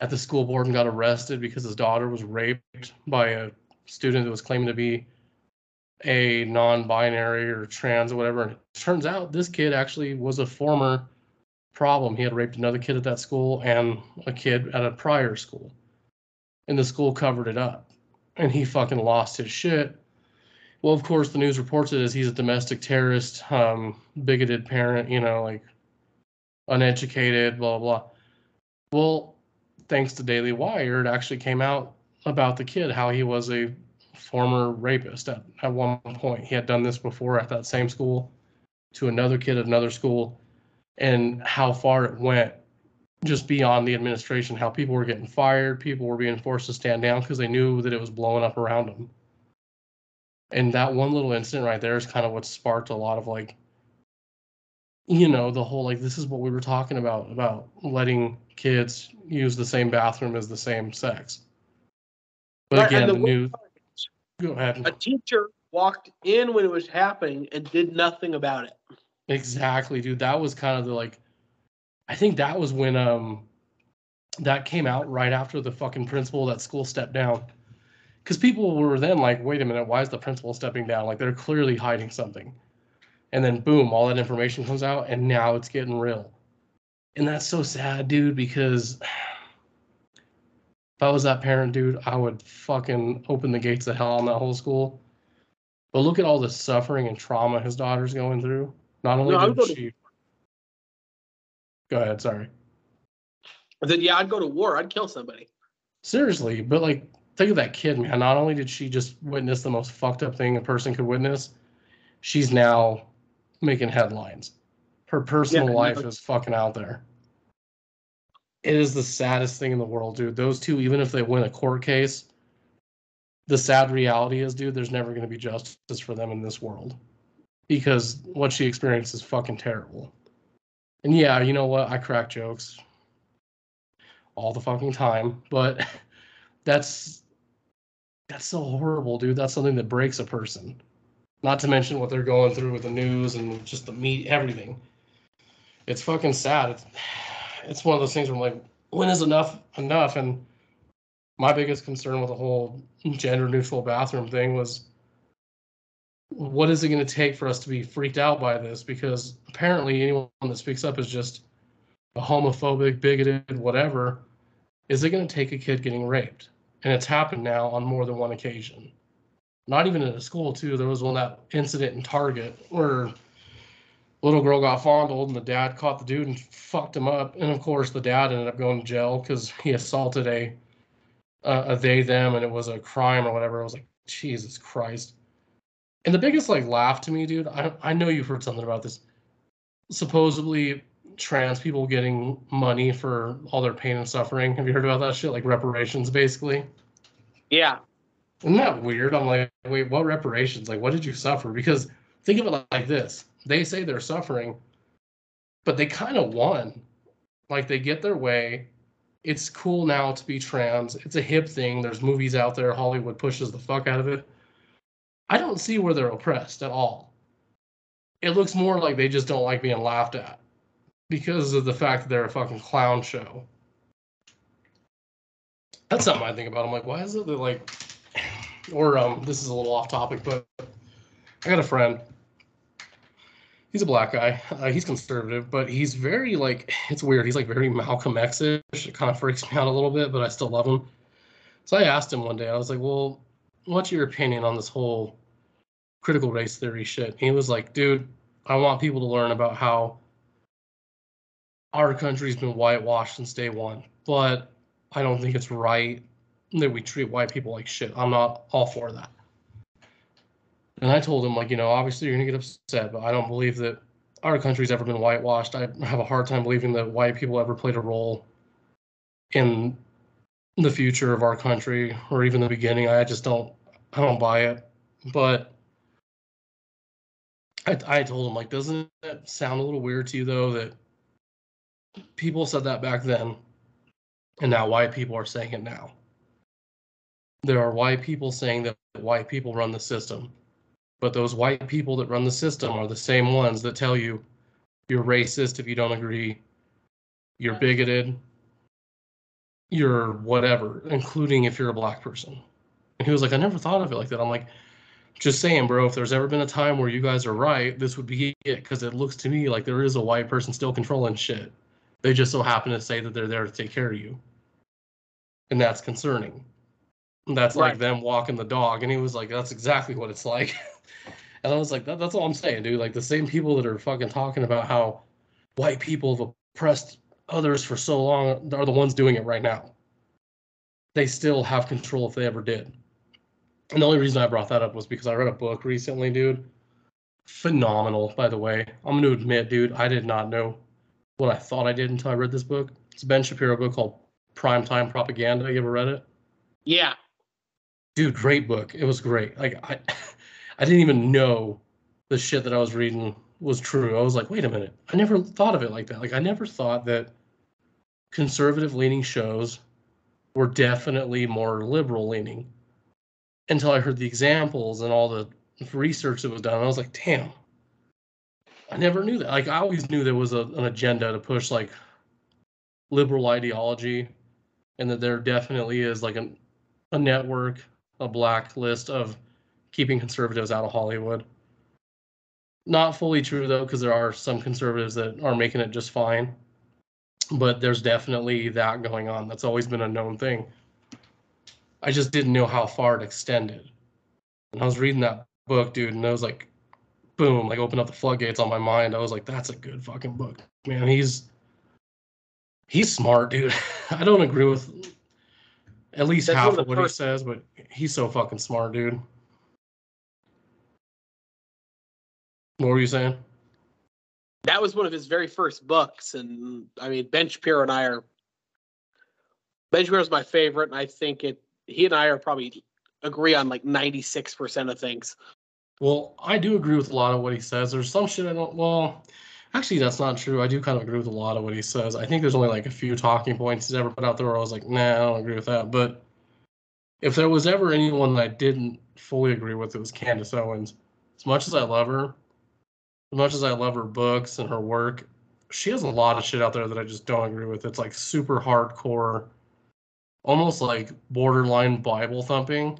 at the school board and got arrested because his daughter was raped by a student that was claiming to be a non-binary or trans or whatever. And it turns out this kid actually was a former problem. He had raped another kid at that school and a kid at a prior school. And the school covered it up. And he fucking lost his shit. Well, of course, the news reports it as he's a domestic terrorist, um, bigoted parent, you know, like uneducated, blah, blah, blah. Well, thanks to Daily Wire, it actually came out about the kid, how he was a former rapist at, at one point. He had done this before at that same school to another kid at another school, and how far it went just beyond the administration, how people were getting fired, people were being forced to stand down because they knew that it was blowing up around them. And that one little incident right there is kind of what sparked a lot of like, you know, the whole like, this is what we were talking about, about letting kids use the same bathroom as the same sex. But again, the the worst news. part is, Go ahead. A teacher walked in when it was happening and did nothing about it. Exactly, dude. That was kind of the like I think that was when um that came out right after the fucking principal that school stepped down. Cuz people were then like, "Wait a minute, why is the principal stepping down? Like they're clearly hiding something." And then boom, all that information comes out and now it's getting real. And that's so sad, dude, because if I was that parent, dude, I would fucking open the gates of hell on that whole school. But look at all the suffering and trauma his daughter's going through. Not only No, did go to- she. Go ahead, sorry. I said, yeah, I'd go to war. I'd kill somebody. Seriously, but like, think of that kid, man. Not only did she just witness the most fucked up thing a person could witness, she's now making headlines. Her personal Yeah, life is fucking out there. It is the saddest thing in the world, dude. Those two, even if they win a court case, the sad reality is, dude, there's never going to be justice for them in this world because what she experienced is fucking terrible. And yeah, you know what? I crack jokes all the fucking time, but (laughs) that's that's so horrible, dude. That's something that breaks a person. Not to mention what they're going through with the news and just the meat, everything. It's fucking sad. It's, it's one of those things where I'm like, when is enough enough? And my biggest concern with the whole gender neutral bathroom thing was what is it going to take for us to be freaked out by this? Because apparently, anyone that speaks up is just a homophobic, bigoted, whatever. Is it going to take a kid getting raped? And it's happened now on more than one occasion. Not even in a school, too. There was one that incident in Target where little girl got fondled and the dad caught the dude and fucked him up. And of course, the dad ended up going to jail because (laughs) he assaulted a, a a they them and it was a crime or whatever. I was like, Jesus Christ. And the biggest like laugh to me, dude, I I know you've heard something about this. Supposedly trans people getting money for all their pain and suffering. Have you heard about that shit? Like reparations, basically. Yeah. Isn't that weird? I'm like, wait, what reparations? Like, what did you suffer? Because think of it like this: they say they're suffering, but they kind of won. Like they get their way. It's cool now to be trans. It's a hip thing. There's movies out there. Hollywood pushes the fuck out of it. I don't see where they're oppressed at all. It looks more like they just don't like being laughed at because of the fact that they're a fucking clown show. That's something I think about. I'm like, why is it that like, (sighs) or um, this is a little off topic, but I got a friend. He's a black guy. Uh, he's conservative, but he's very like (sighs) it's weird. He's like very Malcolm X-ish. It kind of freaks me out a little bit, but I still love him. So I asked him one day. I was like, "Well, what's your opinion on this whole critical race theory shit?" And he was like, "Dude, I want people to learn about how our country's been whitewashed since day one, but I don't think it's right that we treat white people like shit. I'm not all for that." And I told him, like, you know, obviously you're gonna get upset, but I don't believe that our country's ever been whitewashed. I have a hard time believing that white people ever played a role in the future of our country or even the beginning. I just don't I don't buy it. But I I told him, like, doesn't that sound a little weird to you though that people said that back then and now white people are saying it now? There are white people saying that white people run the system but those white people that run the system are the same ones that tell you you're racist if you don't agree, you're bigoted, you're whatever, including if you're a black person. And he was like, I never thought of it like that. I'm like, just saying, bro, if there's ever been a time where you guys are right, this would be it. Because it looks to me like there is a white person still controlling shit. They just so happen to say that they're there to take care of you. And that's concerning. That's like them walking the dog. And he was like, that's exactly what it's like. (laughs) And I was like, that, that's all I'm saying, dude. Like the same people that are fucking talking about how white people have oppressed others for so long are the ones doing it right now. They still have control if they ever did. And the only reason I brought that up was because I read a book recently, dude. Phenomenal, by the way. I'm going to admit, dude, I did not know what I thought I did until I read this book. It's a Ben Shapiro book called Primetime Propaganda. You ever read it? Yeah. dude great book it was great like i (laughs) i didn't even know the shit that i was reading was true. I was like wait a minute. I never thought of it like that. Like i never thought that conservative leaning shows were definitely more liberal leaning until i heard the examples and all the research that was done. I was like damn. I never knew that. Like i always knew there was a, an agenda to push like liberal ideology and that there definitely is like an a network, a blacklist of keeping conservatives out of Hollywood. Not fully true though, because there are some conservatives that are making it just fine. But there's definitely that going on. That's always been a known thing. I just didn't know how far it extended. And I was reading that book, dude, and I was like, boom, like opened up the floodgates on my mind. I was like, that's a good fucking book. Man, he's he's smart, dude. (laughs) I don't agree with at least That's half of what he says, but he's so fucking smart, dude. What were you saying? That was one of his very first books. And I mean, Ben Shapiro and I are. Ben Shapiro's my favorite. And I think it, he and I are probably agree on like 96% of things. Well, I do agree with a lot of what he says. There's some shit I don't. Well, actually, that's not true. I do kind of agree with a lot of what he says. I think there's only like a few talking points he's ever put out there where I was like, nah, I don't agree with that. But if there was ever anyone that I didn't fully agree with, it was Candace Owens. As much as I love her, as much as I love her books and her work, she has a lot of shit out there that I just don't agree with. It's like super hardcore, almost like borderline Bible thumping.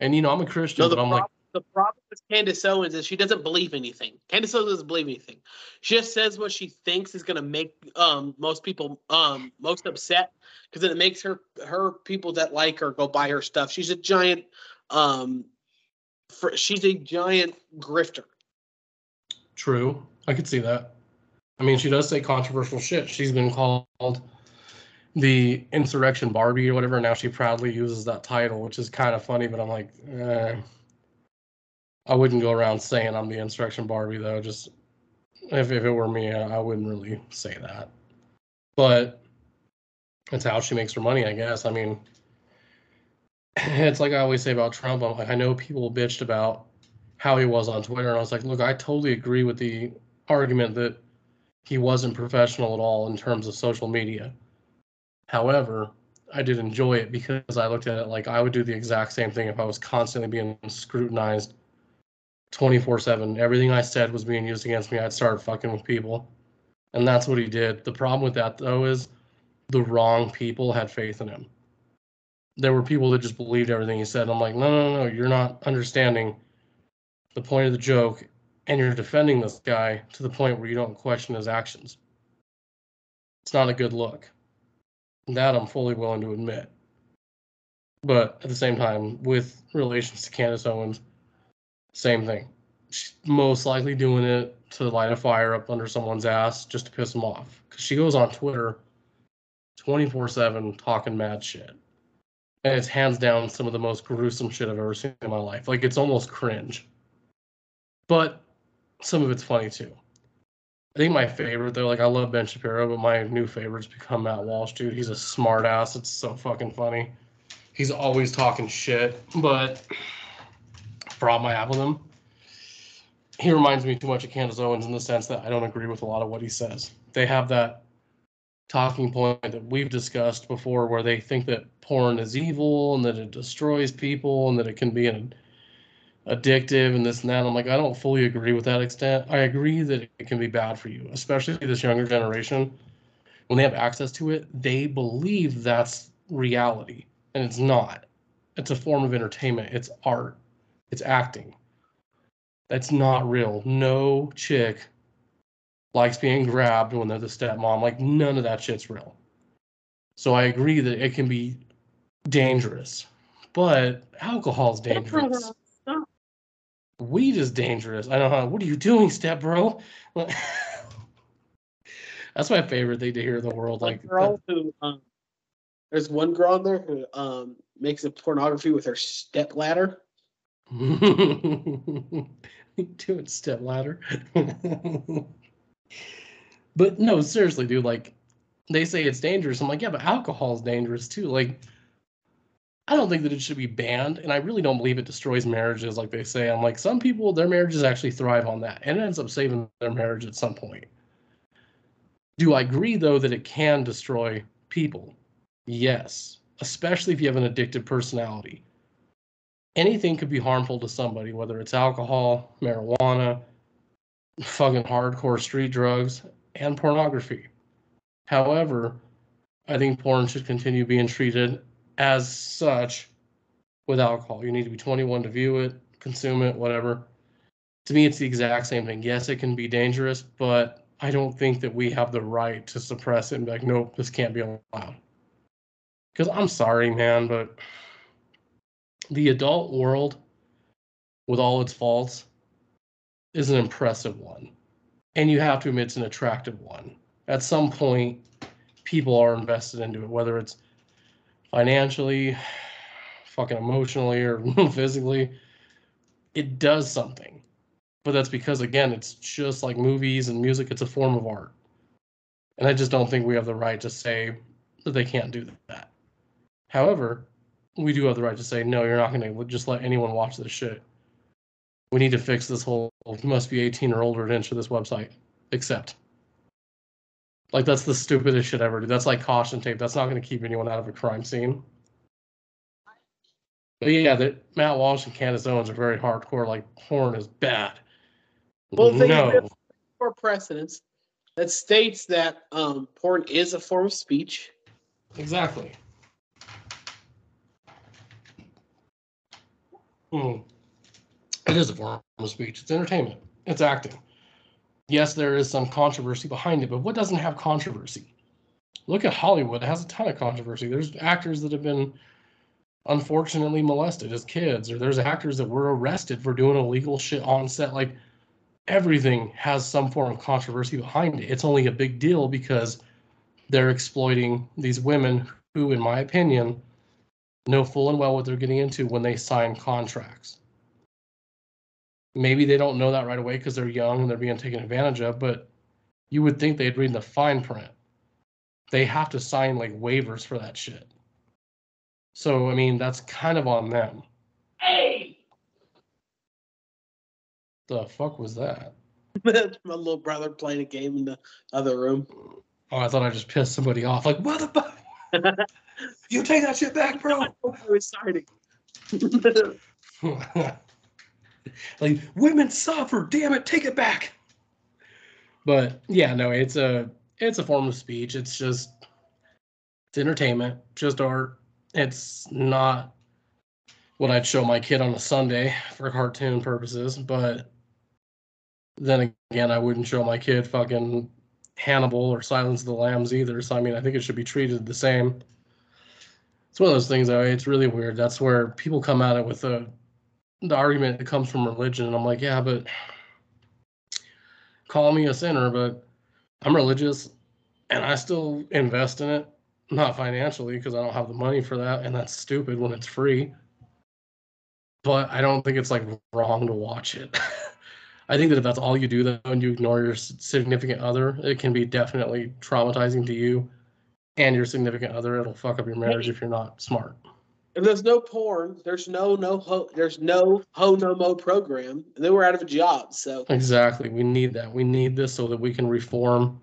And you know, I'm a Christian, No, but I'm problem, like, the problem with Candace Owens is she doesn't believe anything. Candace Owens doesn't believe anything. She just says what she thinks is gonna make um most people um most upset because it makes her her people that like her go buy her stuff. She's a giant um for, she's a giant grifter. True. I could see that. I mean, she does say controversial shit. She's been called the insurrection Barbie or whatever. Now she proudly uses that title, which is kind of funny, but I'm like, eh. I wouldn't go around saying I'm the insurrection Barbie, though. Just if, if it were me, I, wouldn't really say that. But it's how she makes her money, I guess. I mean, (sighs) it's like I always say about Trump. I'm like, I know people bitched about how he was on Twitter, and I was like, look, I totally agree with the argument that he wasn't professional at all in terms of social media. However, I did enjoy it because I looked at it like I would do the exact same thing if I was constantly being scrutinized 24 7. Everything I said was being used against me. I'd start fucking with people. And that's what he did. The problem with that, though, is the wrong people had faith in him. There were people that just believed everything he said. I'm like, no, no, no, you're not understanding the point of the joke and you're defending this guy to the point where you don't question his actions. It's not a good look. That I'm fully willing to admit. But at the same time, with relations to Candace Owens, same thing. She's most likely doing it to light a fire up under someone's ass just to piss them off. Because she goes on Twitter 24 7 talking mad shit. And it's hands down some of the most gruesome shit I've ever seen in my life. Like, it's almost cringe. But some of it's funny too. I think my favorite though, like I love Ben Shapiro, but my new favorite's become Matt Walsh, dude. He's a smart ass. It's so fucking funny. He's always talking shit, but problem I have with him, he reminds me too much of Candace Owens in the sense that I don't agree with a lot of what he says. They have that talking point that we've discussed before where they think that porn is evil and that it destroys people and that it can be an addictive and this and that. I'm like, I don't fully agree with that extent. I agree that it can be bad for you, especially this younger generation. When they have access to it, they believe that's reality, and it's not. It's a form of entertainment. It's art. It's acting. That's not real. No chick likes being grabbed when they're the stepmom. Like none of that shit's real. So I agree that it can be dangerous, but alcohol's dangerous weed is dangerous. I don't know. What are you doing, step bro? (laughs) That's my favorite thing to hear in the world. Like, girl who um, there's one girl on there who um makes a pornography with her step ladder. (laughs) doing step ladder. (laughs) but no, seriously, dude. Like, they say it's dangerous. I'm like, yeah, but alcohol is dangerous too. Like, I don't think that it should be banned, and I really don't believe it destroys marriages like they say. I'm like, some people, their marriages actually thrive on that, and it ends up saving their marriage at some point. Do I agree though that it can destroy people? Yes, especially if you have an addictive personality. Anything could be harmful to somebody, whether it's alcohol, marijuana, fucking hardcore street drugs, and pornography. However, I think porn should continue being treated as such with alcohol. You need to be 21 to view it, consume it, whatever. To me, it's the exact same thing. Yes, it can be dangerous, but I don't think that we have the right to suppress it and be like, nope, this can't be allowed. Because I'm sorry, man, but the adult world, with all its faults, is an impressive one. And you have to admit it's an attractive one. At some point, people are invested into it, whether it's financially, fucking emotionally, or (laughs) physically. It does something. But that's because, again, it's just like movies and music, it's a form of art. And I just don't think we have the right to say that they can't do that. However, we do have the right to say, no, you're not going to just let anyone watch this shit. We need to fix this whole must be 18 or older to enter this website. Accept. Like that's the stupidest shit ever. Dude. That's like caution tape. That's not going to keep anyone out of a crime scene. But yeah, that Matt Walsh and Candace Owens are very hardcore. Like porn is bad. Well, the thing is, no, for precedents that states that um, porn is a form of speech. exactly. Hmm. It is a form of speech. It's entertainment. It's acting. Yes, there is some controversy behind it, but what doesn't have controversy? Look at Hollywood. It has a ton of controversy. There's actors that have been unfortunately molested as kids, or there's actors that were arrested for doing illegal shit on set. Like everything has some form of controversy behind it. It's only a big deal because they're exploiting these women who, in my opinion, know full and well what they're getting into when they sign contracts. Maybe they don't know that right away because they're young and they're being taken advantage of, but you would think they'd read the fine print. They have to sign like waivers for that shit. So, I mean, that's kind of on them. Hey, The fuck was that? (laughs) my little brother playing a game in the other room. Oh, I thought I just pissed somebody off. Like, what the (laughs) You take that shit back, bro. (laughs) I was excited. (laughs) like women suffer damn it take it back. But yeah no it's a it's a form of speech. It's just it's entertainment just art. It's not what i'd show my kid on a sunday for cartoon purposes but then again i wouldn't show my kid fucking hannibal or silence of the lambs either so i mean i think it should be treated the same. It's one of those things though it's really weird. That's where people come at it with a the argument that comes from religion and i'm like yeah but call me a sinner but i'm religious and i still invest in it not financially because i don't have the money for that and that's stupid when it's free. But i don't think it's like wrong to watch it. (laughs) I think that if that's all you do though and you ignore your significant other it can be definitely traumatizing to you and your significant other. It'll fuck up your marriage if you're not smart If there's no porn, there's no no ho, there's no ho no mo program, and then we're out of a job. So Exactly. We need that. We need this so that we can reform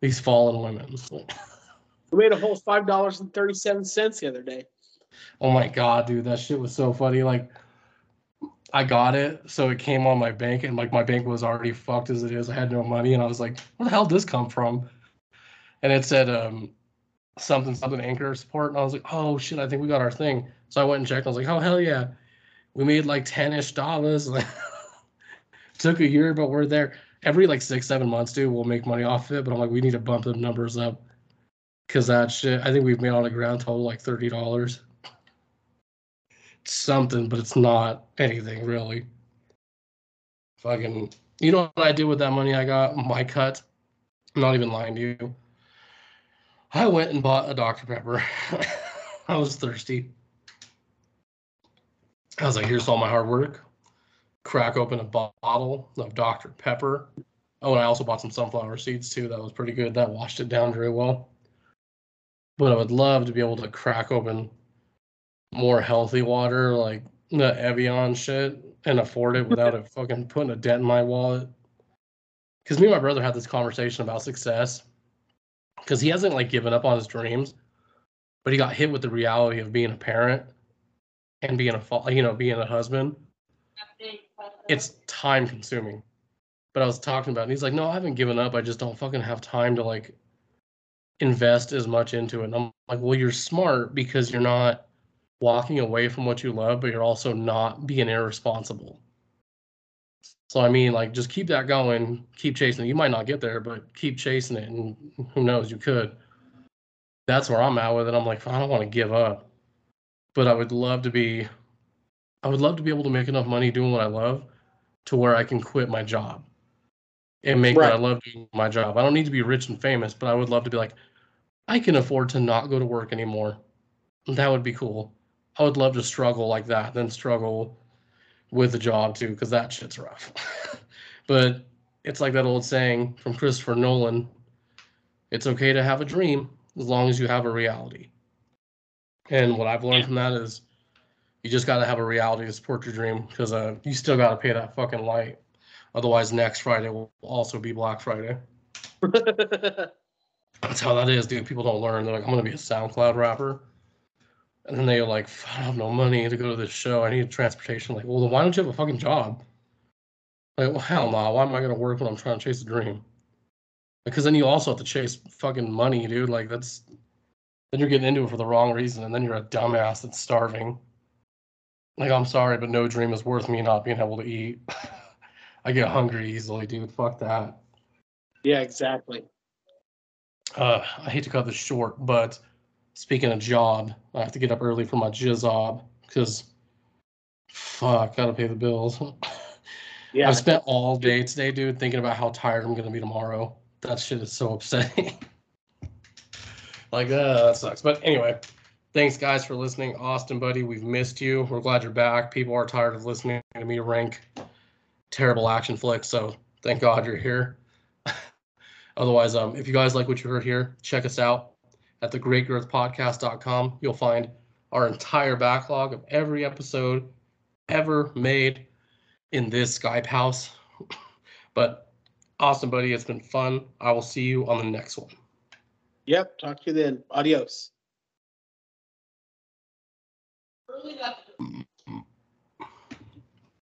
these fallen women. we made a whole five dollars and thirty seven cents the other day. Oh my god, dude, that shit was so funny. Like I got it, so it came on my bank, and like my bank was already fucked as it is. I had no money, and I was like, "Where the hell did this come from?" And it said um, something something anchor support, and I was like, "Oh shit, I think we got our thing." So I went and checked. I was like, "Oh hell yeah, we made like ten ish dollars." (laughs) Took a year, but we're there. Every like six seven months, dude, we'll make money off it. But I'm like, we need to bump the numbers up because that shit. I think we've made on a ground total like thirty dollars something, but it's not anything really. Fucking, you know what I did with that money I got? My cut. I'm not even lying to you. I went and bought a Dr. Pepper. (laughs) I was thirsty. I was like, here's all my hard work. Crack open a bottle of Dr. Pepper. Oh, and I also bought some sunflower seeds too. That was pretty good. That washed it down very well. But I would love to be able to crack open more healthy water, like the Evian shit, and afford it without it fucking putting a dent in my wallet. Because me and my brother had this conversation about success. Because he hasn't like given up on his dreams, but he got hit with the reality of being a parent and being a fa- you know being a husband. It's time consuming. But I was talking about, and he's like, "No, I haven't given up. I just don't fucking have time to like invest as much into it." And I'm like, "Well, you're smart because you're not." walking away from what you love, but you're also not being irresponsible. So I mean, like, just keep that going, keep chasing it. You might not get there, but keep chasing it, and who knows, you could. That's where I'm at with it. I'm like, I don't want to give up, but I would love to be, I would love to be able to make enough money doing what I love, to where I can quit my job, and make what I love doing my job. I don't need to be rich and famous, but I would love to be like, I can afford to not go to work anymore. That would be cool. I would love to struggle like that, then struggle with the job too, because that shit's rough. (laughs) but it's like that old saying from Christopher Nolan it's okay to have a dream as long as you have a reality. And what I've learned from that is you just got to have a reality to support your dream because uh, you still got to pay that fucking light. Otherwise, next Friday will also be Black Friday. (laughs) That's how that is, dude. People don't learn. They're like, I'm going to be a SoundCloud rapper. And then they're like, "F- I have no money to go to this show. I need transportation. Like, well, then why don't you have a fucking job? Like, well, hell no. Why am I gonna work when I'm trying to chase a dream? Because then you also have to chase fucking money, dude. Like that's then you're getting into it for the wrong reason, and then you're a dumbass that's starving. Like, I'm sorry, but no dream is worth me not being able to eat. (laughs) I get hungry easily, dude. Fuck that. Yeah, exactly. Uh, I hate to cut this short, but speaking of job, I have to get up early for my job because fuck, gotta pay the bills. (laughs) Yeah. I've spent all day today, dude, thinking about how tired I'm gonna be tomorrow. That shit is so upsetting. (laughs) like, uh, that sucks. But anyway, thanks guys for listening. Austin, buddy, we've missed you. We're glad you're back. People are tired of listening to me rank terrible action flicks, so thank God you're here. (laughs) Otherwise, um, if you guys like what you heard here, check us out at thegreatgrowthpodcast.com. You'll find our entire backlog of every episode ever made in this Skype house. (laughs) But awesome, buddy. It's been fun. I will see you on the next one. Yep. Talk to you then. Adios. Early that